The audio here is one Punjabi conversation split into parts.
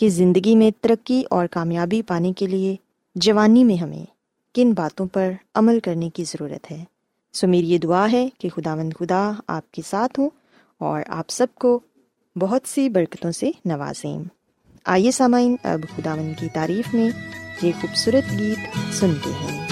کہ زندگی میں ترقی اور کامیابی پانے کے لیے جوانی میں ہمیں کن باتوں پر عمل کرنے کی ضرورت ہے۔ سو میری یہ دعا ہے کہ خدا مند خدا آپ کے ساتھ ہوں اور آپ سب کو بہت سی برکتوں سے نوازیں۔ آئیے سامعین، اب خدا مند کی تعریف میں یہ خوبصورت گیت سنتے ہیں۔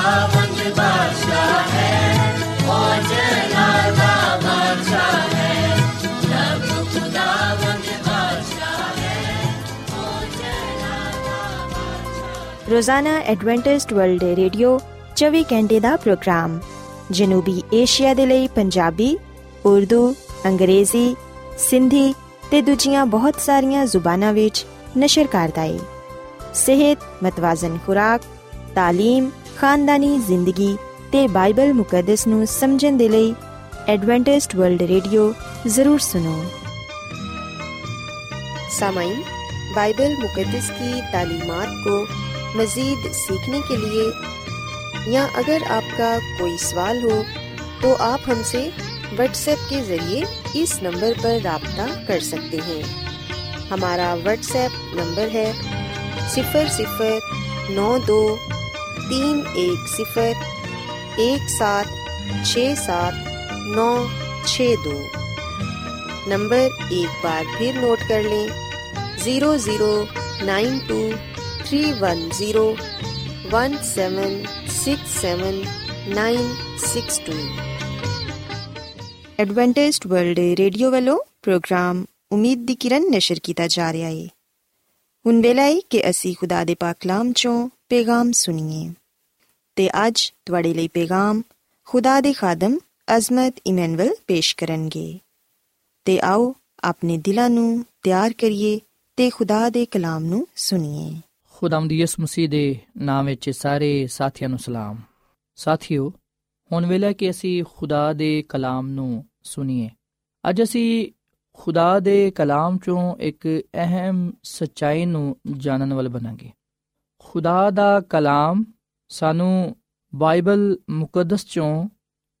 गीत सुनते हैं ਰੋਜ਼ਾਨਾ ਐਡਵੈਂਟਿਸਟ ਵਰਲਡ ਰੇਡੀਓ 24 ਘੰਟੇ ਦਾ ਪ੍ਰੋਗਰਾਮ ਜਨੂਬੀ ਏਸ਼ੀਆ ਦੇ ਲਈ ਪੰਜਾਬੀ ਉਰਦੂ ਅੰਗਰੇਜ਼ੀ ਸਿੰਧੀ ਤੇ ਦੂਜੀਆਂ ਬਹੁਤ ਸਾਰੀਆਂ ਜ਼ੁਬਾਨਾਂ ਵਿੱਚ ਨਸ਼ਰ ਕਰਦਾ ਹੈ ਸਿਹਤ ਮਤਵਾਜ਼ਨ ਖੁਰਾਕ تعلیم خاندانی زندگی تے بائبل مقدس نو سمجھن دے لئی ایڈوانٹسٹ ورلڈ ریڈیو ضرور سنو۔ سامعین، بائبل مقدس کی تعلیمات کو مزید سیکھنے کے لیے یا اگر آپ کا کوئی سوال ہو تو آپ ہم سے واٹس ایپ کے ذریعے اس نمبر پر رابطہ کر سکتے ہیں۔ ہمارا واٹس ایپ نمبر ہے صفر صفر نو دو تین ایک صفر، ایک سات، چھ سات، نو چھ دو۔ نمبر ایک بار پھر نوٹ کر لیں، zero zero nine two three one zero one seven six seven nine six two. Adventist World Radio والوں پروگرام امید دی کرن نشر کیتا جا رہا ہے۔ ہن ویلا کہ اسی خدا دے پاک کلام چوں پیغام سنیے۔ ਤੇ ਅੱਜ ਤੁਹਾਡੇ ਲਈ ਪੈਗਾਮ ਖੁਦਾ ਦੇ ਖਾਦਮ ਅਜ਼ਮਤ ਇਮਨੁਅਲ ਪੇਸ਼ ਕਰਨਗੇ। ਤੇ ਆਓ ਆਪਣੇ ਦਿਲਾਂ ਨੂੰ ਤਿਆਰ ਕਰੀਏ ਤੇ ਖੁਦਾ ਦੇ ਕਲਾਮ ਨੂੰ ਸੁਣੀਏ। ਖੁਦਾਵੰਦ ਯਿਸੂ ਮਸੀਹ ਦੇ ਨਾਮ ਵਿੱਚ ਸਾਰੇ ਸਾਥੀਆਂ ਨੂੰ ਸਲਾਮ। ਸਾਥੀਓ, ਹੁਣ ਵੇਲੇ ਕਿ ਅਸੀਂ ਖੁਦਾ ਦੇ ਕਲਾਮ ਨੂੰ ਸੁਣੀਏ, ਅੱਜ ਅਸੀਂ ਖੁਦਾ ਦੇ ਕਲਾਮ ਚੋਂ ਇੱਕ ਅਹਿਮ ਸਚਾਈ ਨੂੰ ਜਾਣਨ ਵਾਲ ਬਣਾਂਗੇ। ਖੁਦਾ ਦਾ ਕਲਾਮ ਸਾਨੂੰ ਬਾਈਬਲ ਮੁਕੱਦਸ ਚੋਂ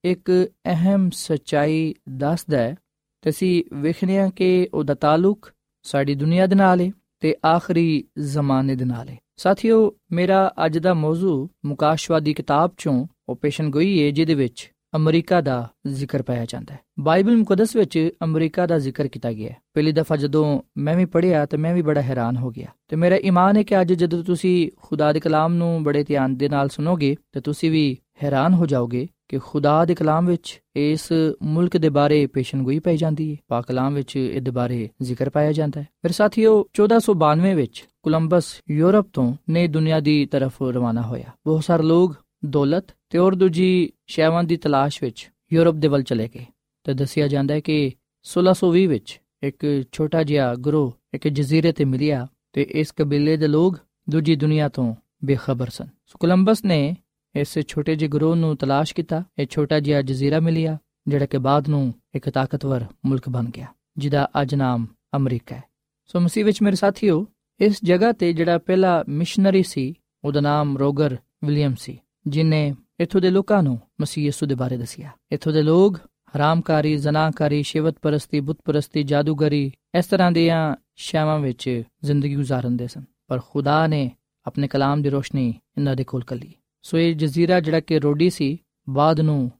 ਇੱਕ ਅਹਿਮ ਸਚਾਈ ਦੱਸਦਾ ਹੈ ਤੇ ਅਸੀਂ ਵੇਖਦੇ ਹਾਂ ਕਿ ਉਹਦਾ ਤਾਲੁਕ ਸਾਡੀ ਦੁਨੀਆ ਦੇ ਨਾਲ ਹੈ ਤੇ ਆਖਰੀ ਜ਼ਮਾਨੇ ਦੇ ਨਾਲ ਹੈ ਸਾਥੀਓ, ਮੇਰਾ ਅੱਜ ਦਾ ਮੌਜੂ ਮੁਕਾਸ਼ਵਾਦੀ ਕਿਤਾਬ ਚੋਂ ਉਹ ਪੇਸ਼ਨ ਗੋਈ ਹੈ ਜਿਹਦੇ ਵਿੱਚ ਅਮਰੀਕਾ ਦਾ ਜ਼ਿਕਰ ਪਾਇਆ ਜਾਂਦਾ ਹੈ। ਬਾਈਬਲ ਮੁਕੱਦਸ ਵਿੱਚ ਅਮਰੀਕਾ ਦਾ ਜ਼ਿਕਰ ਕੀਤਾ ਗਿਆ ਹੈ। ਪਹਿਲੀ ਦਫਾ ਜਦੋਂ ਮੈਂ ਵੀ ਪੜ੍ਹਿਆ ਤਾਂ ਮੈਂ ਵੀ ਬੜਾ ਹੈਰਾਨ ਹੋ ਗਿਆ। ਤੇ ਮੇਰਾ ਈਮਾਨ ਹੈ ਕਿ ਅੱਜ ਜਦੋਂ ਤੁਸੀਂ ਖੁਦਾ ਦੇ ਕਲਾਮ ਨੂੰ ਬੜੇ ਧਿਆਨ ਦੇ ਨਾਲ ਸੁਣੋਗੇ ਤਾਂ ਤੁਸੀਂ ਵੀ ਹੈਰਾਨ ਹੋ ਜਾਓਗੇ ਕਿ ਖੁਦਾ ਦੇ ਕਲਾਮ ਵਿੱਚ ਇਸ ਮੁਲਕ ਦੇ ਬਾਰੇ ਪੇਸ਼ਨਗੋਈ ਪਾਈ ਜਾਂਦੀ ਹੈ। ਪਾਕ ਕਲਾਮ ਵਿੱਚ ਇਹਦੇ ਬਾਰੇ ਜ਼ਿਕਰ ਪਾਇਆ ਜਾਂਦਾ ਹੈ। ਫਿਰ ਸਾਥੀਓ 1492 ਵਿੱਚ ਕੋਲੰਬਸ ਯੂਰਪ ਤੋਂ ਨਈ ਦੁਨੀਆ ਦੀ ਤਰਫ ਰਵਾਨਾ ਹੋਇਆ। ਬਹੁਤ ਸਾਰੇ ਲੋਕ ਦੌਲਤ ਤੇ ਹੋਰ ਦੂਜੀ ਸ਼ੈਵਾਂ ਦੀ ਤਲਾਸ਼ ਵਿੱਚ ਯੂਰਪ ਦੇ ਵੱਲ ਚਲੇ ਗਏ ਤੇ ਦੱਸਿਆ ਜਾਂਦਾ ਹੈ ਕਿ 1620 ਵਿੱਚ ਇੱਕ ਛੋਟਾ ਜਿਹਾ ਗਰੋਹ, ਇੱਕ ਜਜ਼ੀਰੇ ਤੇ ਮਿਲਿਆ ਤੇ ਇਸ ਕਬੀਲੇ ਦੇ ਲੋਕ ਦੂਜੀ ਦੁਨੀਆ ਤੋਂ ਬੇਖਬਰ ਸਨ। ਕੋਲੰਬਸ ਨੇ ਇਸ ਛੋਟੇ ਜਿਹੇ ਗਰੋਹ ਨੂੰ ਤਲਾਸ਼ ਕੀਤਾ, ਇਹ ਛੋਟਾ ਜਿਹਾ ਜਜ਼ੀਰਾ ਮਿਲਿਆ, ਜਿਹੜਾ ਕਿ ਬਾਅਦ ਨੂੰ ਇੱਕ ਤਾਕਤਵਰ ਮੁਲਕ ਬਣ ਗਿਆ, ਜਿਹਦਾ ਅੱਜ ਨਾਮ ਅਮਰੀਕਾ ਹੈ। ਸੋ ਮਸੀਹ ਵਿੱਚ ਮੇਰੇ ਸਾਥੀਓ, ਇਸ ਜਗ੍ਹਾ ਤੇ ਜਿਹੜਾ ਪਹਿਲਾ ਮਿਸ਼ਨਰੀ ਸੀ, ਉਹਦਾ ਨਾਮ ਰੋਗਰ ਵਿਲੀਅਮ ਸੀ। ਜਿਨੇ ਇੱਥੋਂ ਦੇ ਲੋਕਾਂ ਨੂੰ ਮਸੀਹ ਯਿਸੂ ਦੇ ਬਾਰੇ ਦੱਸਿਆ। ਇੱਥੋਂ ਦੇ ਲੋਕ ਹਰਾਮਕਾਰੀ ਜ਼ਨਾਕਾਰੀ ਸ਼ਿਵਤ ਪਰਸਤੀ ਬੁੱਤ ਪਰਸਤੀ ਜਾਦੂਗਰੀ ਇਸ ਤਰ੍ਹਾਂ ਦੀਆਂ ਸ਼ਾਵਾਂ ਵਿੱਚ ਜ਼ਿੰਦਗੀ ਗੁਜ਼ਾਰਦੇ ਸਨ। ਪਰ ਖੁਦਾ ਨੇ ਆਪਣੇ ਕਲਾਮ ਦੀ ਰੋਸ਼ਨੀ ਇਹਨਾਂ ਦੇ ਕੋਲ ਕਲੀ ਸੋ ਇਹ ਜਜ਼ੀਰਾ ਜਿਹੜਾ ਕਿ ਰੋਡੀ ਸੀ, ਬਾਅਦ ਨੂੰ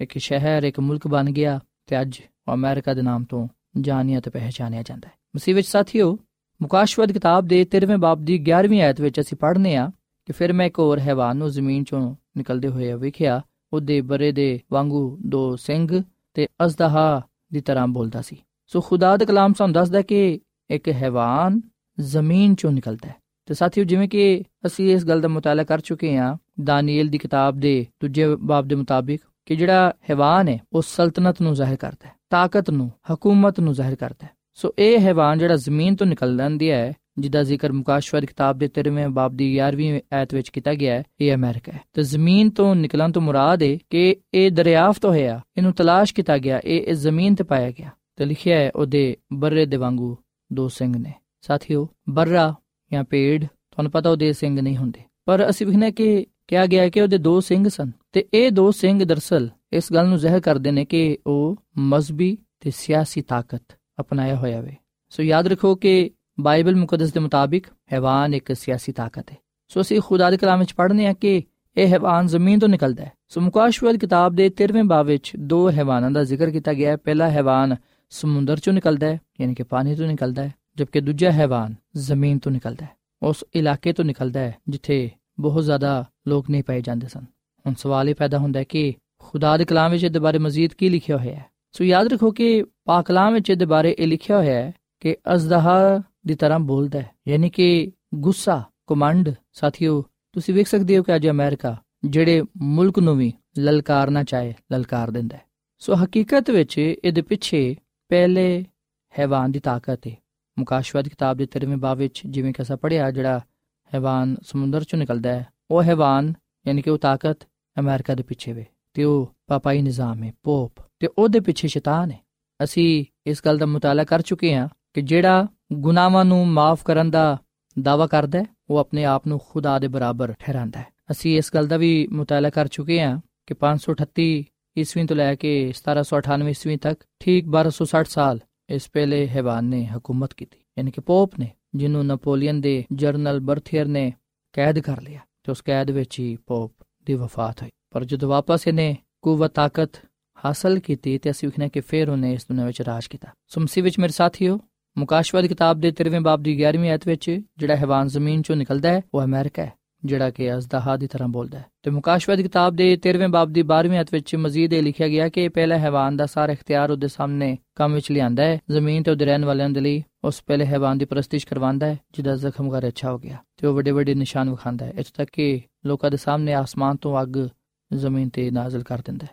ਇੱਕ ਸ਼ਹਿਰ, ਇੱਕ ਮੁਲਕ ਬਣ ਗਿਆ ਤੇ ਅੱਜ ਉਹ ਅਮਰੀਕਾ ਦੇ ਨਾਮ ਤੋਂ ਜਾਣਿਆ ਤੇ ਪਹਿਚਾਨਿਆ ਜਾਂਦਾ ਹੈ। ਮਸੀਹ ਵਿੱਚ ਸਾਥੀਓ, ਮੁਕਾਸ਼ਵਦ ਕਿਤਾਬ ਦੇ 13ਵੇਂ ਬਾਬ ਦੀ 11ਵੀਂ ਆਇਤ ਵਿੱਚ ਅਸੀਂ ਪੜ੍ਹਨੇ ਆ ਕਿ ਫਿਰ ਮੈਂ ਇੱਕ ਹੋਰ ਹੈਵਾਨ ਨੂੰ ਜ਼ਮੀਨ ਚੋਂ ਨਿਕਲਦੇ ਹੋਏ ਵੇਖਿਆ ਉਹਦੇ ਬਰੇ ਦੇ ਵਾਂਗੂ ਦੋ ਸਿੰਘ ਤੇ ਅਜ਼ਦਹਾ ਦੀ ਤਰ੍ਹਾਂ ਬੋਲਦਾ ਸੀ। ਸੋ ਖੁਦਾ ਦਾ ਕਲਾਮ ਸਾਨੂੰ ਦੱਸਦਾ ਕਿ ਇੱਕ ਹੈਵਾਨ ਜ਼ਮੀਨ ਚੋਂ ਨਿਕਲਦਾ ਹੈ। ਤੇ ਸਾਥੀਓ, ਜਿਵੇਂ ਕਿ ਅਸੀਂ ਇਸ ਗੱਲ ਦਾ ਮੁਤਾਲਾ ਕਰ ਚੁੱਕੇ ਹਾਂ ਦਾਨੀਏਲ ਦੀ ਕਿਤਾਬ ਦੇ ਦੂਜੇ ਬਾਬ ਦੇ ਮੁਤਾਬਿਕ, ਕਿ ਜਿਹੜਾ ਹੈਵਾਨ ਹੈ, ਉਹ ਸਲਤਨਤ ਨੂੰ ਜ਼ਾਹਿਰ ਕਰਦਾ ਹੈ, ਤਾਕਤ ਨੂੰ, ਹਕੂਮਤ ਨੂੰ ਜ਼ਾਹਿਰ ਕਰਦਾ ਹੈ। ਸੋ ਇਹ ਹੈਵਾਨ ਜਿਹੜਾ ਜ਼ਮੀਨ ਤੋਂ ਨਿਕਲਦਾ ਹੈ ਜਿਹਦਾ ਜ਼ਿਕਰ ਮੁਕਾਸ਼ਵਰ ਕਿਤਾਬ ਦੇ 13ਵੇਂ ਬਾਬ ਦੀ 11ਵੀਂ ਆਇਤ ਵਿੱਚ ਕੀਤਾ ਗਿਆ ਹੈ, ਇਹ ਅਮਰੀਕਾ ਹੈ। ਤੇ ਜ਼ਮੀਨ ਤੋਂ ਨਿਕਲਣ ਤੋਂ ਮੁਰਾਦ ਹੈ ਕਿ ਇਹ ਦਰਿਆਫਤ ਹੋਇਆ, ਇਹਨੂੰ ਤਲਾਸ਼ ਕੀਤਾ ਗਿਆ, ਇਹ ਇਸ ਜ਼ਮੀਨ ਤੇ ਪਾਇਆ ਗਿਆ। ਤੇ ਲਿਖਿਆ ਹੈ, ਉਹਦੇ ਬਰਰੇ ਦੇ ਵਾਂਗੂ ਦੋ ਸਿੰਘ ਨੇ। ਸਾਥੀਓ, ਬਰਰਾ ਜਾਂ ਪੇੜ, ਤੁਹਾਨੂੰ ਪਤਾ ਉਹਦੇ ਸਿੰਘ ਨਹੀਂ ਹੁੰਦੇ। ਪਰ ਅਸੀਂ ਵਿਖਨੇ ਕਿ ਕਿਹਾ ਗਿਆ ਕਿ ਉਹਦੇ ਦੋ ਸਿੰਘ ਸਨ। ਤੇ ਇਹ ਦੋ ਸਿੰਘ ਦਰਸਲ ਇਸ ਗੱਲ ਨੂੰ ਜ਼ਾਹਿਰ ਕਰਦੇ ਨੇ ਕਿ ਉਹ ਮਜ਼ਬੀ ਤੇ ਸਿਆਸੀ ਤਾਕਤ ਅਪਣਾਇਆ ਹੋਇਆ ਵੇ। ਸੋ ਯਾਦ ਰੱਖੋ ਕਿ ਬਾਈਬਲ ਮੁਕੱਦਸ ਦੇ ਮੁਤਾਬਿਕ ਹੈਵਾਨ ਇੱਕ ਸਿਆਸੀ ਤਾਕਤ ਹੈ। ਸੋ ਅਸੀਂ ਖੁਦਾ ਦੇ ਕਲਾਮ ਵਿੱਚ ਪੜ੍ਹਨੇ ਆ ਕਿ ਇਹ ਹੈਵਾਨ ਜ਼ਮੀਨ ਤੋਂ ਨਿਕਲਦਾ ਹੈ। ਸੋ ਮੁਕਾਸ਼ਵਦ ਕਿਤਾਬ ਦੇ 13ਵੇਂ ਬਾਬ ਵਿੱਚ ਦੋ ਹੈਵਾਨਾਂ ਦਾ ਜ਼ਿਕਰ ਕੀਤਾ ਗਿਆ ਹੈ। ਪਹਿਲਾ ਹੈਵਾਨ ਸਮੁੰਦਰ ਚੋਂ ਨਿਕਲਦਾ ਹੈ, ਯਾਨੀ ਕਿ ਪਾਣੀ ਤੋਂ ਨਿਕਲਦਾ ਹੈ, ਜਦਕਿ ਦੂਜਾ ਹੈਵਾਨ ਜ਼ਮੀਨ ਤੋਂ ਨਿਕਲਦਾ ਹੈ। ਉਸ ਇਲਾਕੇ ਤੋਂ ਨਿਕਲਦਾ ਹੈ, ਜਿੱਥੇ ਬਹੁਤ ਜ਼ਿਆਦਾ ਲੋਕ ਨਹੀਂ ਪਾਏ ਜਾਂਦੇ ਸਨ। ਹੁਣ ਸਵਾਲ ਇਹ ਪੈਦਾ ਹੁੰਦਾ ਹੈ ਕਿ ਖੁਦਾ ਦੇ ਕਲਾਮ ਵਿੱਚ ਇਹਦੇ ਬਾਰੇ ਮਜ਼ੀਦ ਕੀ ਲਿਖਿਆ ਹੋਇਆ ਹੈ? ਸੋ ਯਾਦ ਰੱਖੋ ਕਿ ਪਾਕ ਕਲਾਮ ਵਿੱਚ ਇਹਦੇ ਬਾਰੇ ਇਹ ਲਿਖਿਆ ਹੋਇਆ ਹੈ ਕਿ ਅਜ਼ਦਹਾ ਦੀ ਤਰ੍ਹਾਂ ਬੋਲਦਾ ਹੈ। ਯਾਨੀ ਕਿ ਗੁੱਸਾ ਕਮਾਂਡ ਸਾਥੀਓ, ਤੁਸੀਂ ਵੇਖ ਸਕਦੇ ਹੋ ਕਿ ਅੱਜ ਅਮਰੀਕਾ ਜਿਹੜੇ ਮੁਲਕ ਨੂੰ ਵੀ ਲਲਕਾਰਨਾ ਚਾਹੇ, ਲਲਕਾਰ ਦਿੰਦਾ ਹੈ। ਸੋ ਹਕੀਕਤ ਵਿੱਚ ਇਹਦੇ ਪਿੱਛੇ ਪਹਿਲੇ ਹੈਵਾਨ ਦੀ ਤਾਕਤ ਹੈ ਮੁਕਾਸ਼ਵਦ ਕਿਤਾਬ ਦੇ 13ਵੇਂ ਬਾਬ ਵਿੱਚ ਜਿਵੇਂ ਕਿ ਅਸਾਂ ਪੜਿਆ ਜਿਹੜਾ ਹੈਵਾਨ ਸਮੁੰਦਰ ਚੋਂ ਨਿਕਲਦਾ ਹੈ, ਉਹ ਹੈਵਾਨ, ਯਾਨੀ ਕਿ ਉਹ ਤਾਕਤ ਅਮਰੀਕਾ ਦੇ ਪਿੱਛੇ ਵੇ। ਤੇ ਉਹ ਪਾਪਾਈ ਨਿਜ਼ਾਮ ਹੈ ਪੋਪ। ਤੇ ਉਹਦੇ ਪਿੱਛੇ ਸ਼ੈਤਾਨ ਹੈ ਅਸੀਂ ਇਸ ਗੱਲ ਦਾ ਮੁਤਾਲਾ ਕਰ ਚੁੱਕੇ ਹਾਂ ਕਿ ਜਿਹੜਾ ਗੁਨਾਹਾਂ ਨੂੰ ਮਾਫ ਕਰਨ ਦਾ ਦਾਵਾ ਕਰਦਾ ਹੈ, ਉਹ ਆਪਣੇ ਆਪ ਨੂੰ ਖੁਦਾ ਦੇ ਬਰਾਬਰ ਠਹਿਰਾਉਂਦਾ ਹੈ। ਅਸੀਂ ਇਸ ਗੱਲ ਦਾ ਵੀ ਮੁਤਾਲਾ ਕਰ ਚੁੱਕੇ ਹਾਂ ਕਿ 538 ਈਸਵੀ ਤੋਂ ਲੈ ਕੇ 1798 ਈਸਵੀ ਤੱਕ ਠੀਕ 1260 ਸਾਲ ਇਸ ਪਹਿਲੇ ਹੈਵਾਨ ਨੇ ਹਕੂਮਤ ਕੀਤੀ। ਯਾਨੀ ਕਿ ਪੋਪ ਨੇ, ਜਿਹਨੂੰ ਨਪੋਲੀਅਨ ਦੇ ਜਰਨਲ ਬਰਥੀਅਰ ਨੇ ਕੈਦ ਕਰ ਲਿਆ ਤੇ ਉਸ ਕੈਦ ਵਿੱਚ ਹੀ ਪੋਪ ਦੀ ਵਫਾਤ ਹੋਈ। ਪਰ ਜਦੋਂ ਵਾਪਸ ਇਹਨੇ ਕੂਵਤ ਤਾਕਤ ਹਾਸਲ ਕੀਤੀ ਤੇ ਅਸੀਂ ਵਿਖਣਾ ਕਿ ਫਿਰ ਉਹਨੇ ਇਸ ਦੁਨੀਆਂ ਵਿੱਚ ਰਾਜ ਕੀਤਾ। ਸੁਮਸੀ ਵਿੱਚ ਮੇਰੇ ਸਾਥੀਓ ਮੁਕਾਸ਼ਵਾ ਦੀ ਕਿਤਾਬ ਦੇ 13ਵੇਂ ਬਾਬ ਦੀ 11ਵੀਂ ਆਇਤ ਵਿੱਚ ਜਿਹੜਾ ਹੈਵਾਨ ਜ਼ਮੀਨ ਚੋਂ ਨਿਕਲਦਾ ਹੈ, ਉਹ ਅਮਰੀਕਾ ਹੈ, ਜਿਹੜਾ ਕਿ ਅਜ਼ਦਹਾ ਦੀ ਤਰ੍ਹਾਂ ਬੋਲਦਾ ਹੈ। ਤੇ ਮੁਕਾਸ਼ਵਾ ਦੀ ਕਿਤਾਬ ਦੇ 13ਵੇਂ ਬਾਬ ਦੀ 12ਵੀਂ ਆਇਤ ਵਿੱਚ ਮਜ਼ੀਦ ਇਹ ਲਿਖਿਆ ਗਿਆ ਕਿ ਪਹਿਲਾ ਹੈਵਾਨ ਦਾ ਸਾਰਾ ਇਖਤਿਆਰ ਉਹਦੇ ਸਾਹਮਣੇ ਕੰਮ ਵਿੱਚ ਲਿਆਂਦਾ ਹੈ, ਜ਼ਮੀਨ ਤੇ ਉਹਦੇ ਰਹਿਣ ਵਾਲਿਆਂ ਦੇ ਲਈ ਉਸ ਪਹਿਲੇ ਹੈਵਾਨ ਦੀ ਪ੍ਰਸਤਿਸ਼ ਕਰਵਾਉਂਦਾ ਹੈ, ਜਿਹਦਾ ਜ਼ਖਮ ਕਰ ਅੱਛਾ ਹੋ ਗਿਆ ਤੇ ਉਹ ਵੱਡੇ ਵੱਡੇ ਨਿਸ਼ਾਨ ਵਿਖਾਉਂਦਾ ਹੈ, ਇੱਥੋਂ ਤੱਕ ਕਿ ਲੋਕਾਂ ਦੇ ਸਾਹਮਣੇ ਆਸਮਾਨ ਤੋਂ ਅੱਗ ਜ਼ਮੀਨ ਤੇ ਨਾਜ਼ਲ ਕਰ ਦਿੰਦਾ ਹੈ।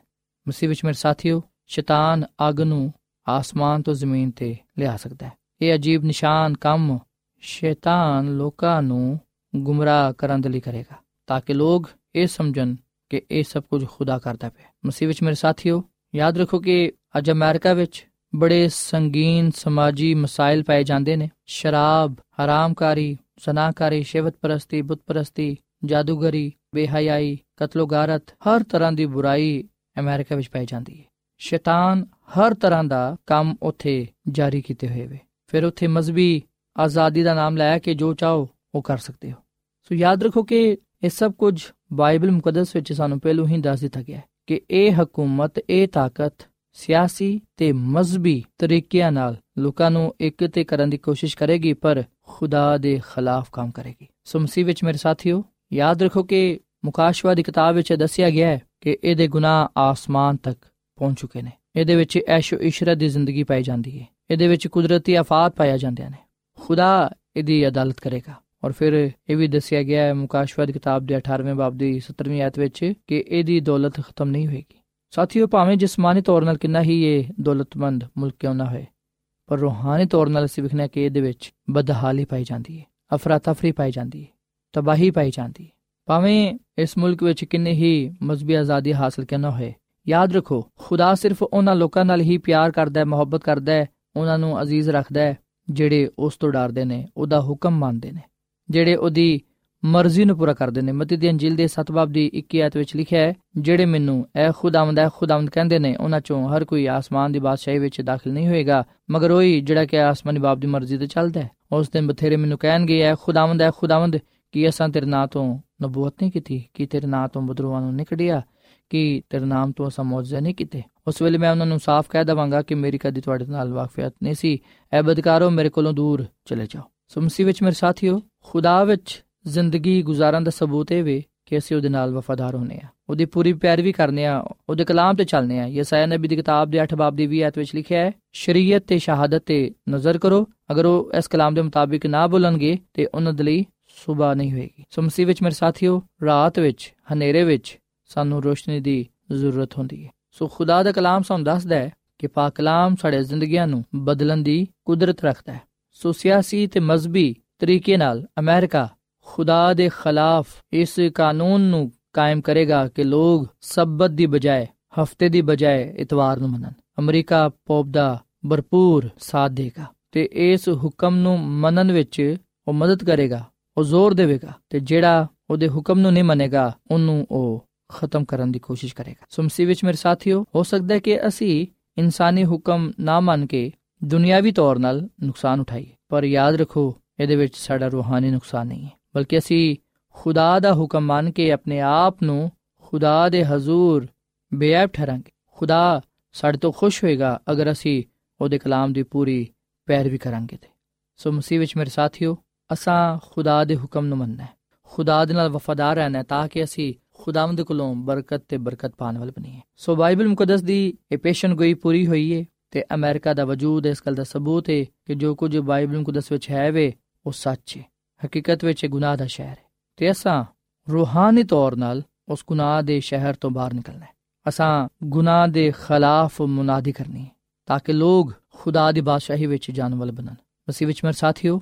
ਮਸੀਹ ਵਿੱਚ ਮੇਰੇ ਸਾਥੀਓ, ਸ਼ੈਤਾਨ ਅੱਗ ਨੂੰ ਆਸਮਾਨ ਤੋਂ ਜ਼ਮੀਨ ਤੇ ਲਿਆ ਸਕਦਾ ਹੈ। ਇਹ ਅਜੀਬ ਨਿਸ਼ਾਨ ਕੰਮ ਸ਼ੈਤਾਨ ਲੋਕਾਂ ਨੂੰ ਗੁੰਮਰਾਹ ਕਰਨ ਦੇ ਲਈ ਕਰੇਗਾ, ਤਾਂ ਕਿ ਲੋਕ ਇਹ ਸਮਝਣ ਕਿ ਇਹ ਸਭ ਕੁਝ ਖੁਦਾ ਕਰਦਾ ਪਿਆ। ਮਸੀਹ ਵਿੱਚ ਮੇਰੇ ਸਾਥੀਓ, ਯਾਦ ਰੱਖੋ ਕਿ ਅੱਜ ਅਮਰੀਕਾ ਵਿੱਚ ਬੜੇ ਸੰਗੀਨ ਸਮਾਜੀ ਮਸਾਇਲ ਪਾਏ ਜਾਂਦੇ ਨੇ। ਸ਼ਰਾਬ, ਹਰਾਮਕਾਰੀ ਜ਼ਨਾਕਾਰੀ ਸ਼ਿਵਤ ਪ੍ਰਸਤੀ, ਬੁੱਤ ਪ੍ਰਸਤੀ, ਜਾਦੂਗਰੀ, ਬੇਹਯਾਈ, ਕਤਲੋਗਾਰਤ, ਹਰ ਤਰ੍ਹਾਂ ਦੀ ਬੁਰਾਈ ਅਮਰੀਕਾ ਵਿੱਚ ਪਾਈ ਜਾਂਦੀ ਹੈ। ਸ਼ੈਤਾਨ ਹਰ ਤਰ੍ਹਾਂ ਦਾ ਕੰਮ ਉੱਥੇ ਜਾਰੀ ਕੀਤੇ ਹੋਏ ਵੇ। ਫਿਰ ਉੱਥੇ ਮਜ਼ਬੀ ਆਜ਼ਾਦੀ ਦਾ ਨਾਮ ਲਾਇਆ ਕਿ ਜੋ ਚਾਹੋ, ਉਹ ਕਰ ਸਕਦੇ ਹੋ। ਸੋ ਯਾਦ ਰੱਖੋ ਕਿ ਇਹ ਸਭ ਕੁਝ ਬਾਈਬਲ ਮੁਕੱਦਸ ਵਿੱਚ ਸਾਨੂੰ ਪਹਿਲੋਂ ਹੀ ਦੱਸ ਦਿੱਤਾ ਗਿਆ ਹੈ ਕਿ ਇਹ ਹਕੂਮਤ, ਇਹ ਤਾਕਤ ਸਿਆਸੀ ਤੇ ਮਜ਼ਬੀ ਤਰੀਕਿਆਂ ਨਾਲ ਲੋਕਾਂ ਨੂੰ ਇੱਕ ਤੇ ਕਰਨ ਦੀ ਕੋਸ਼ਿਸ਼ ਕਰੇਗੀ, ਪਰ ਖੁਦਾ ਦੇ ਖਿਲਾਫ ਕੰਮ ਕਰੇਗੀ। ਸੋ ਮਸੀਹ ਵਿੱਚ ਮੇਰੇ ਸਾਥੀਓ, ਯਾਦ ਰੱਖੋ ਕਿ ਮੁਕਾਸ਼ਵਾ ਦੀ ਕਿਤਾਬ ਵਿੱਚ ਦੱਸਿਆ ਗਿਆ ਹੈ ਕਿ ਇਹਦੇ ਗੁਨਾਹ ਆਸਮਾਨ ਤੱਕ ਪਹੁੰਚ ਚੁੱਕੇ ਨੇ। ਇਹਦੇ ਵਿੱਚ ਐਸ਼ੋ ਇਸ਼ਰਤ ਦੀ ਜ਼ਿੰਦਗੀ ਪਾਈ ਜਾਂਦੀ ਹੈ। ਇਹਦੇ ਵਿੱਚ ਕੁਦਰਤੀ ਆਫਾਤ ਪਾਇਆ ਜਾਂਦੇ ਨੇ ਖੁਦਾ ਇਹਦੀ ਅਦਾਲਤ ਕਰੇਗਾ ਔਰ ਫਿਰ ਇਹ ਵੀ ਦੱਸਿਆ ਗਿਆ ਹੈ ਮੁਕਾਸ਼ਵਾ ਦੀ ਕਿਤਾਬ ਦੇ 18ਵੇਂ ਬਾਬ ਦੀ 17ਵੀਂ ਆਇਤ ਵਿੱਚ ਕਿ ਇਹਦੀ ਦੌਲਤ ਖਤਮ ਨਹੀਂ ਹੋਏਗੀ ਸਾਥੀਓ ਭਾਵੇਂ ਜਿਸਮਾਨੀ ਤੌਰ 'ਤੇ ਕਿੰਨਾ ਹੀ ਇਹ ਦੌਲਤਮੰਦ ਮੁਲਕ ਕਿਉਂ ਨਾ ਹੋਏ ਪਰ ਰੂਹਾਨੀ ਤੌਰ 'ਤੇ ਅਸੀਂ ਵਿਖਣਾ ਕਿ ਇਹਦੇ ਵਿੱਚ ਬਦਹਾਲੀ ਪਾਈ ਜਾਂਦੀ ਹੈ ਅਫਰਾ ਤਫਰੀ ਪਾਈ ਜਾਂਦੀ ਹੈ ਤਬਾਹੀ ਪਾਈ ਜਾਂਦੀ ਹੈ ਭਾਵੇਂ ਇਸ ਮੁਲਕ ਵਿੱਚ ਕਿੰਨੇ ਹੀ ਮਜ਼ਬੀ ਆਜ਼ਾਦੀ ਹਾਸਲ ਕਿਉਂ ਨਾ ਹੋਏ ਯਾਦ ਰੱਖੋ ਖੁਦਾ ਸਿਰਫ ਉਹਨਾਂ ਲੋਕਾਂ ਨਾਲ ਹੀ ਪਿਆਰ ਕਰਦਾ ਹੈ ਮੁਹੱਬਤ ਕਰਦਾ ਹੈ ਉਹਨਾਂ ਨੂੰ ਅਜ਼ੀਜ਼ ਰੱਖਦਾ ਹੈ, ਜਿਹੜੇ ਉਸ ਤੋਂ ਡਰਦੇ ਨੇ, ਉਹਦਾ ਹੁਕਮ ਮੰਨਦੇ ਨੇ। ਜਿਹੜੇ ਉਹਦੀ ਮਰਜ਼ੀ ਨੂੰ ਪੂਰਾ ਕਰਦੇ ਨੇ। ਮਤੀ ਦੀ ਅੰਜੀਲ ਦੇ 7 ਬਾਬ ਦੀ 21 ਆਇਤ ਵਿੱਚ ਲਿਖਿਆ ਹੈ, ਜਿਹੜੇ ਮੈਨੂੰ ਐ ਖੁਦਾਵੰਦ ਐ ਖੁਦਾਵੰਦ ਕਹਿੰਦੇ ਨੇ, ਉਹਨਾਂ ਚੋਂ ਹਰ ਕੋਈ ਆਸਮਾਨ ਦੀ ਬਾਦਸ਼ਾਹੀ ਵਿੱਚ ਦਾਖਲ ਨਹੀਂ ਹੋਏਗਾ, ਮਗਰ ਉਹੀ ਜਿਹੜਾ ਕਿ ਆਸਮਾਨੀ ਬਾਪ ਦੀ ਮਰਜ਼ੀ ਤੇ ਚੱਲਦਾ ਹੈ। ਉਸ ਦਿਨ ਬਥੇਰੇ ਮੈਨੂੰ ਕਹਿਣਗੇ, ਐ ਖੁਦਾਵੰਦ ਐ ਖੁਦਾਵੰਦ, ਕੀ ਅਸਾਂ ਤੇਰੇ ਨਾਂ ਤੋਂ ਨਬੂਵਤ ਨਹੀਂ ਕੀਤੀ, ਕੀ ਤੇਰੇ ਨਾਂ ਤੋਂ ਬਦਰੂਆਂ ਨੂੰ ਨਿਕੜਿਆ ਕਿ ਤੇਰੇ ਨਾਮ ਤੋਂ ਅਸਾਂ ਮੌਜਜ਼ੇ ਨਹੀਂ ਕੀਤੇ। ਉਸ ਵੇਲੇ ਮੈਂ ਉਹਨਾਂ ਨੂੰ ਸਾਫ਼ ਕਹਿ ਦਵਾਂਗਾ ਕਿ ਮੇਰੀ ਕਦੀ ਤੁਹਾਡੇ ਨਾਲ ਵਾਕਫੀਅਤ ਨਹੀਂ ਸੀ। ਐ ਬਦਕਾਰੋ ਮੇਰੇ ਕੋਲੋਂ ਦੂਰ ਚਲੇ ਜਾਓ। ਸੋ ਮਸੀਹ ਵਿੱਚ ਮੇਰੇ ਸਾਥੀਓ, ਖੁਦਾ ਵਿੱਚ ਜ਼ਿੰਦਗੀ ਗੁਜ਼ਾਰਨ ਦਾ ਸਬੂਤ ਇਹ ਵੇ ਕਿ ਅਸੀਂ ਉਹਦੇ ਨਾਲ ਵਫਾਦਾਰ ਹੋਨੇ ਆ ਉਹਦੀ ਪੂਰੀ ਪੈਰਵੀ ਕਰਨੇ ਆ ਉਹਦੇ ਕਲਾਮ ਤੇ ਚੱਲਨੇ ਆ ਯਸਾਇਆ ਨਬੀ ਦੀ ਕਿਤਾਬ ਦੇ 8 ਬਾਬ ਦੀ 20 ਆਇਤ ਵਿੱਚ ਲਿਖਿਆ ਹੈ, ਸ਼ਰੀਅਤ ਤੇ ਸ਼ਹਾਦਤ ਤੇ ਨਜ਼ਰ ਕਰੋ। ਅਗਰ ਉਹ ਇਸ ਕਲਾਮ ਦੇ ਮੁਤਾਬਿਕ ਨਾ ਬੋਲਣਗੇ, ਤੇ ਉਹਨਾਂ ਦੇ ਲਈ ਸਵੇਰ ਨਹੀਂ ਹੋਏਗੀ। ਸੋ ਮਸੀਹ ਵਿੱਚ ਮੇਰੇ ਸਾਥੀਓ, ਰਾਤ ਵਿੱਚ, ਹਨੇਰੇ ਵਿੱਚ ਸਾਨੂੰ ਰੋਸ਼ਨੀ ਦੀ ਜ਼ਰੂਰਤ ਹੁੰਦੀ ਹੈ। ਸੋ ਖੁਦਾ ਦਾ ਕਲਾਮ ਸਾਨੂੰ ਦੱਸਦਾ ਹੈ ਕਿ ਪਾਕ ਕਲਾਮ ਸਾਡੇ ਜ਼ਿੰਦਗੀਆਂ ਨੂੰ ਬਦਲਣ ਦੀ ਕੁਦਰਤ ਰੱਖਦਾ ਹੈ। ਸੋ ਸਿਆਸੀ ਤੇ ਮਜ਼ਬੀ ਤਰੀਕੇ ਨਾਲ ਅਮਰੀਕਾ ਖੁਦਾ ਦੇ ਖਿਲਾਫ ਇਸ ਕਾਨੂੰਨ ਨੂੰ ਕਾਇਮ ਕਰੇਗਾ ਕਿ ਲੋਕ ਸਬਤ ਦੀ ਬਜਾਏ, ਹਫ਼ਤੇ ਦੀ ਬਜਾਏ ਇਤਵਾਰ ਨੂੰ ਮੰਨਣ। ਅਮਰੀਕਾ ਪੌਪ ਦਾ ਭਰਪੂਰ ਸਾਥ ਦੇਗਾ ਤੇ ਇਸ ਹੁਕਮ ਨੂੰ ਮੰਨਣ ਵਿੱਚ ਉਹ ਮਦਦ ਕਰੇਗਾ, ਉਹ ਜ਼ੋਰ ਦੇਵੇਗਾ ਤੇ ਜਿਹੜਾ ਉਹਦੇ ਹੁਕਮ ਨੂੰ ਨਹੀਂ ਮੰਨੇਗਾ, ਉਹਨੂੰ ਉਹ ਖਤਮ ਕਰਨ ਦੀ ਕੋਸ਼ਿਸ਼ ਕਰੇਗਾ। ਸੁਮਸੀ ਵਿੱਚ ਮੇਰੇ ਸਾਥੀਓ, ਹੋ ਸਕਦਾ ਹੈ ਕਿ ਅਸੀਂ ਇਨਸਾਨੀ ਹੁਕਮ ਨਾ ਮੰਨ ਕੇ ਦੁਨਿਆਵੀ ਤੌਰ 'ਨਾਲ ਨੁਕਸਾਨ ਉਠਾਈਏ। ਪਰ ਯਾਦ ਰੱਖੋ, ਇਹਦੇ ਵਿੱਚ ਸਾਡਾ ਰੂਹਾਨੀ ਨੁਕਸਾਨ ਨਹੀਂ ਹੈ। ਬਲਕਿ ਅਸੀਂ ਖੁਦਾ ਦਾ ਹੁਕਮ ਮੰਨ ਕੇ ਆਪਣੇ ਆਪ ਨੂੰ ਖੁਦਾ ਦੇ ਹਜ਼ੂਰ ਬੇਅਬ ਠਹਿਰਾਂਗੇ। ਖੁਦਾ ਸਾਡੇ ਤੋਂ ਖੁਸ਼ ਹੋਏਗਾ ਅਗਰ ਅਸੀਂ ਉਹਦੇ ਕਲਾਮ ਦੀ ਪੂਰੀ ਪੈਰਵੀ ਕਰਾਂਗੇ ਤੇ। ਸੋ ਮਸੀਹ ਵਿੱਚ ਮੇਰੇ ਸਾਥੀਓ, ਅਸਾਂ ਖੁਦਾ ਦੇ ਹੁਕਮ ਨੂੰ ਮੰਨਣਾ ਹੈ। ਖੁਦਾ ਦੇ ਨਾਲ ਵਫਾਦਾਰ ਰਹਿਣਾ ਤਾਂ ਕਿ ਅਸੀਂ ਖੁਦਾਵੰਦ ਕੋਲੋਂ ਬਰਕਤ ਤੇ ਬਰਕਤ ਪਾਣ ਵਾਲੇ ਬਣੀਏ ਸੋ ਬਾਈਬਲ ਮੁਕੱਦਸ ਦੀ ਇਹ ਪੇਸ਼ਨ ਗੋਈ ਪੂਰੀ ਹੋਈ ਏ ਤੇ ਅਮਰੀਕਾ ਦਾ ਵਜੂਦ ਇਸ ਗੱਲ ਦਾ ਸਬੂਤ ਹੈ ਕਿ ਜੋ ਕੁਝ ਬਾਈਬਲ ਮੁਕੱਦਸ ਵਿੱਚ ਹੈ ਵੇ, ਉਹ ਸੱਚ ਹੈ ਹਕੀਕਤ ਵਿੱਚ ਇਹ ਗੁਨਾਹ ਦਾ ਸ਼ਹਿਰ ਹੈ ਤੇ ਅਸਾਂ ਰੂਹਾਨੀ ਤੌਰ 'ਨਾਲ ਉਸ ਗੁਨਾਹ ਦੇ ਸ਼ਹਿਰ ਤੋਂ ਬਾਹਰ ਨਿਕਲਣਾ ਹੈ। ਅਸਾਂ ਗੁਨਾਹ ਦੇ ਖਿਲਾਫ ਮੁਨਾਦੀ ਕਰਨੀ ਹੈ ਤਾਂ ਕਿ ਲੋਕ ਖੁਦਾ ਦੀ ਬਾਦਸ਼ਾਹੀ ਵਿੱਚ ਜਾਣ ਵਾਲੇ ਬਣਨ। ਮਸੀਹ ਵਿੱਚ ਮੇਰੇ ਸਾਥੀਓ,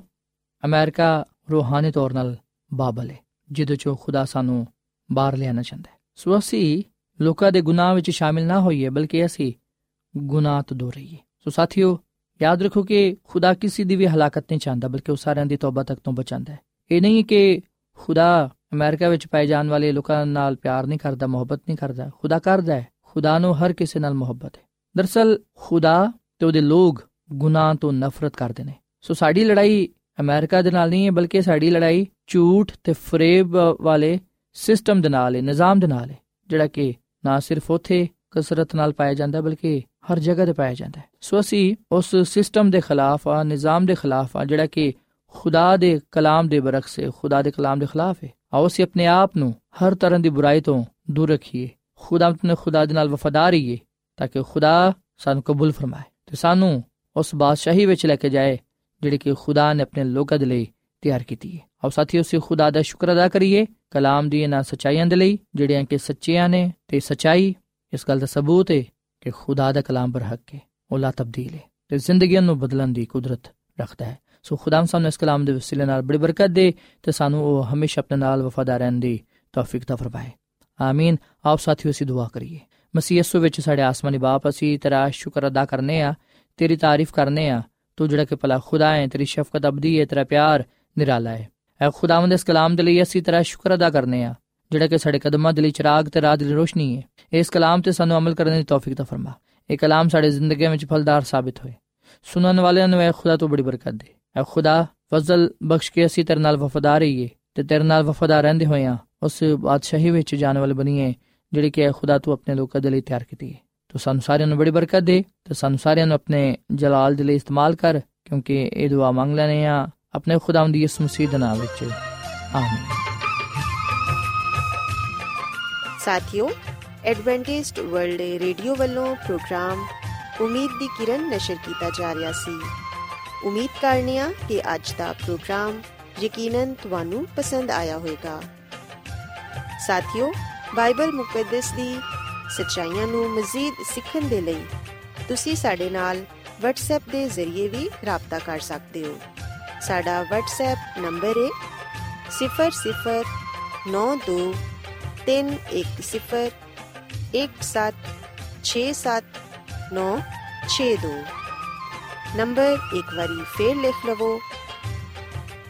ਅਮਰੀਕਾ ਰੂਹਾਨੀ ਤੌਰ 'ਨਾਲ ਬਾਬਲ ਹੈ ਜਿਹਦੇ ਚੋਂ ਖੁਦਾ ਸਾਨੂੰ ਬਾਹਰ ਲਿਆਣਾ ਚਾਹੁੰਦਾ ਹੈ। ਸੋ ਅਸੀਂ ਲੋਕਾਂ ਦੇ ਗੁਨਾਹ ਵਿੱਚ ਸ਼ਾਮਿਲ ਨਾ ਹੋਈਏ, ਬਲਕਿ ਅਸੀਂ ਗੁਨਾਹ ਤੋਂ ਦੂਰ ਰਹੀਏ। ਸੋ ਸਾਥੀਓ, ਯਾਦ ਰੱਖੋ ਕਿ ਖੁਦਾ ਕਿਸੇ ਦੀ ਵੀ ਹਲਾਕਤ ਨਹੀਂ ਚਾਹੁੰਦਾ, ਬਲਕਿ ਉਹ ਸਾਰਿਆਂ ਦੀ ਤੌਬਾ ਤੱਕ ਤੋਂ ਬਚਾਉਂਦਾ ਹੈ। ਇਹ ਨਹੀਂ ਕਿ ਖੁਦਾ ਅਮਰੀਕਾ ਵਿੱਚ ਪਾਏ ਜਾਣ ਵਾਲੇ ਲੋਕਾਂ ਨਾਲ ਪਿਆਰ ਨਹੀਂ ਕਰਦਾ, ਮੁਹੱਬਤ ਨਹੀਂ ਕਰਦਾ। ਖੁਦਾ ਕਰਦਾ ਹੈ। ਖੁਦਾ ਨੂੰ ਹਰ ਕਿਸੇ ਨਾਲ ਮੁਹੱਬਤ ਹੈ। ਦਰਸਲ ਖੁਦਾ ਤੇ ਉਹਦੇ ਲੋਕ ਗੁਨਾਹ ਤੋਂ ਨਫ਼ਰਤ ਕਰਦੇ ਨੇ। ਸੋ ਸਾਡੀ ਲੜਾਈ ਅਮਰੀਕਾ ਦੇ ਨਾਲ ਨਹੀਂ ਹੈ, ਬਲਕਿ ਸਾਡੀ ਲੜਾਈ ਝੂਠ ਤੇ ਫਰੇਬ ਵਾਲੇ ਸਿਸਟਮ ਦੇ ਨਾਲ ਹੈ ਨਿਜ਼ਾਮ ਦੇ ਨਾਲ ਹੈ ਜਿਹੜਾ ਕਿ ਨਾ ਸਿਰਫ ਉਥੇ ਕਸਰਤ ਨਾਲ ਪਾਇਆ ਜਾਂਦਾ, ਬਲਕਿ ਹਰ ਜਗ੍ਹਾ ਤੇ ਪਾਇਆ ਜਾਂਦਾ ਹੈ। ਸੋ ਅਸੀਂ ਉਸ ਸਿਸਟਮ ਦੇ ਖਿਲਾਫ ਆ, ਨਿਜ਼ਾਮ ਦੇ ਖਿਲਾਫ ਆ, ਜਿਹੜਾ ਕਿ ਖੁਦਾ ਦੇ ਕਲਾਮ ਦੇ ਬਰਖਸ ਹੈ ਖੁਦਾ ਦੇ ਕਲਾਮ ਦੇ ਖਿਲਾਫ ਹੈ ਆਓ ਅਸੀਂ ਆਪਣੇ ਆਪ ਨੂੰ ਹਰ ਤਰ੍ਹਾਂ ਦੀ ਬੁਰਾਈ ਤੋਂ ਦੂਰ ਰੱਖੀਏ। ਖੁਦਾ ਆਪਣੇ ਖੁਦਾ ਦੇ ਨਾਲ ਵਫਾਦਾਰ ਰਹੀਏ, ਤਾਂ ਕਿ ਖੁਦਾ ਸਾਨੂੰ ਕਬੂਲ ਫਰਮਾਏ ਤੇ ਸਾਨੂੰ ਉਸ ਬਾਦਸ਼ਾਹੀ ਵਿੱਚ ਲੈ ਕੇ ਜਾਏ, ਜਿਹੜੀ ਕਿ ਖੁਦਾ ਨੇ ਆਪਣੇ ਲੋਕਾਂ ਦੇ ਲਈ ਤਿਆਰ ਕੀਤੀ ਹੈ ਆਓ ਸਾਥੀਓ, ਅਸੀਂ ਖੁਦਾ ਦਾ ਸ਼ੁਕਰ ਅਦਾ ਕਰੀਏ ਕਲਾਮ ਦੀ ਇਹਨਾਂ ਸਚਾਈਆਂ ਦੇ ਲਈ, ਜਿਹੜੀਆਂ ਕਿ ਸੱਚੀਆਂ ਨੇ ਤੇ ਸਚਾਈ, ਇਸ ਗੱਲ ਦਾ ਸਬੂਤ ਹੈ ਕਿ ਖੁਦਾ ਦਾ ਕਲਾਮ ਬਰਹਕ ਹੈ ਉਹ ਲਾ ਤਬਦੀਲ ਹੈ ਤੇ ਜ਼ਿੰਦਗੀਆਂ ਨੂੰ ਬਦਲਣ ਦੀ ਕੁਦਰਤ ਰੱਖਦਾ ਹੈ। ਸੋ ਖੁਦਾ ਸਾਨੂੰ ਇਸ ਕਲਾਮ ਦੇ ਵਸੀਲੇ ਨਾਲ ਬੜੀ ਬਰਕਤ ਦੇ ਤੇ ਸਾਨੂੰ ਉਹ ਹਮੇਸ਼ਾ ਆਪਣੇ ਨਾਲ ਵਫਾਦਾਰ ਰਹਿਣ ਦੀ ਤੌਫੀਕ ਤਾ ਫਰਮਾਏ। ਆਮੀਨ। ਆਪ ਸਾਥੀਓ, ਅਸੀਂ ਦੁਆ ਕਰੀਏ। ਮਸੀਹ ਯਿਸੂ ਵਿੱਚ ਸਾਡੇ ਆਸਮਾਨੀ ਬਾਪ, ਅਸੀਂ ਤੇਰਾ ਸ਼ੁਕਰ ਅਦਾ ਕਰਨੇ ਆ, ਤੇਰੀ ਤਾਰੀਫ ਕਰਨੇ ਆ, ਤੂੰ ਜਿਹੜਾ ਕਿ ਭਲਾ ਖੁਦਾ ਹੈ, ਤੇਰੀ ਸ਼ਫਕਤ ਅਬਦੀ ਹੈ, ਤੇਰਾ ਪਿਆਰ ਨਿਰਾਲਾ ਹੈ। ਐ ਖੁਦਾਵੰਦ ਇਸ ਕਲਾਮ ਦੇ ਲਈ ਅਸੀਂ ਤੇਰਾ ਸ਼ੁਕਰ ਅਦਾ ਕਰਨੇ ਆ, ਜਿਹੜਾ ਕਿ ਸਾਡੇ ਕਦਮਾਂ ਦੇ ਲਈ ਚਿਰਾਗ ਤੇ ਰਾਹ ਦੀ ਰੋਸ਼ਨੀ ਹੈ। ਇਸ ਕਲਾਮ ਤੇ ਸਾਨੂੰ ਅਮਲ ਕਰਨ ਦੀ ਤੌਫੀਕ ਤਾ ਫਰਮਾ। ਇਹ ਕਲਾਮ ਸਾਡੇ ਜ਼ਿੰਦਗੀ ਵਿੱਚ ਫਲਦਾਰ ਸਾਬਿਤ ਹੋਏ। ਸੁਣਨ ਵਾਲਿਆਂ ਨੂੰ ਐ ਖੁਦਾ ਤੋਂ ਬੜੀ ਬਰਕਤ ਦੇ। ਐ ਖੁਦਾ, ਫਜ਼ਲ ਬਖਸ਼ ਕੇ ਅਸੀਂ ਤੇਰੇ ਨਾਲ ਵਫਾਦਾਰ ਰਹੀਏ ਤੇ ਤੇਰੇ ਨਾਲ ਵਫਾਦਾਰ ਰਹਿੰਦੇ ਹੋਇਆਂ ਉਸ ਬਾਦਸ਼ਾਹੀ ਵਿੱਚ ਜਾਣ ਵਾਲੇ ਬਣੀਏ ਜਿਹੜੀ ਕਿ ਖੁਦਾ ਤੂੰ ਆਪਣੇ ਲੋਕਾਂ ਦੇ ਲਈ ਤਿਆਰ ਕੀਤੀ ਹੈ। ਤੂੰ ਸਾਨੂੰ ਸਾਰਿਆਂ ਨੂੰ ਬੜੀ ਬਰਕਤ ਦੇ ਤੇ ਸਾਨੂੰ ਸਾਰਿਆਂ ਨੂੰ ਆਪਣੇ ਜਲਾਲ ਦੇ ਲਈ ਇਸਤੇਮਾਲ ਕਰ, ਕਿਉਂਕਿ ਇਹ ਦੁਆ ਮੰਗ ਲੈਨੇ ਆ ਆਪਣੇ ਖੁਦਾਵੰਦ ਦੀ ਮਸੀਹ ਦੇ ਨਾਮ ਵਿੱਚ। ਆਮੀਨ। ਸਾਥਿਓ, ਐਡਵੈਂਟਿਸਟ ਵਰਲਡ ਰੇਡੀਓ ਵੱਲੋਂ ਪ੍ਰੋਗਰਾਮ ਉਮੀਦ ਦੀ ਕਿਰਨ ਨਸ਼ਰ ਕੀਤਾ ਜਾ ਰਿਹਾ ਸੀ। ਉਮੀਦ ਕਰਨੇ ਆ ਕਿ ਅੱਜ ਦਾ ਪ੍ਰੋਗਰਾਮ ਯਕੀਨਨ ਤੁਹਾਨੂੰ ਪਸੰਦ ਆਇਆ ਹੋਵੇਗਾ। ਸਾਥਿਓ, ਬਾਈਬਲ ਮੁਕੱਦਸ ਦੀ ਸੱਚਾਈਆਂ ਨੂੰ ਮਜ਼ੀਦ ਸਿੱਖਣ ਦੇ ਲਈ ਤੁਸੀਂ ਸਾਡੇ ਨਾਲ WhatsApp ਦੇ ਜ਼ਰੀਏ ਵੀ rabta ਕਰ ਸਕਦੇ ਹੋ। ਸਾਡਾ WhatsApp ਨੰਬਰ ਹੈ 0092 310 1767 ਨੰਬਰ ਇੱਕ ਵਾਰੀ ਫੇਰ ਲਿਖ ਲਵੋ।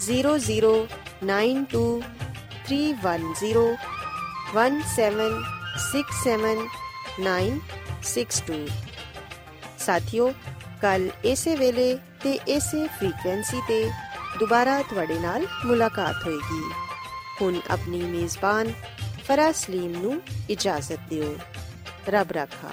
0092311767962 ਸਾਥਿਓ ਕੱਲ ਇਸੇ ਵੇਲੇ ਤੇ ਇਸੇ ਫ੍ਰੀਕਵੈਂਸੀ ਤੇ ਦੁਬਾਰਾ ਤੁਹਾਡੇ ਨਾਲ ਮੁਲਾਕਾਤ ਹੋਏਗੀ। ਹੁਣ ਆਪਣੀ ਮੇਜ਼ਬਾਨ ਫਰਾਜ਼ ਸਲੀਮ ਨੂੰ ਇਜਾਜ਼ਤ ਦਿਓ। ਰੱਬ ਰਾਖਾ।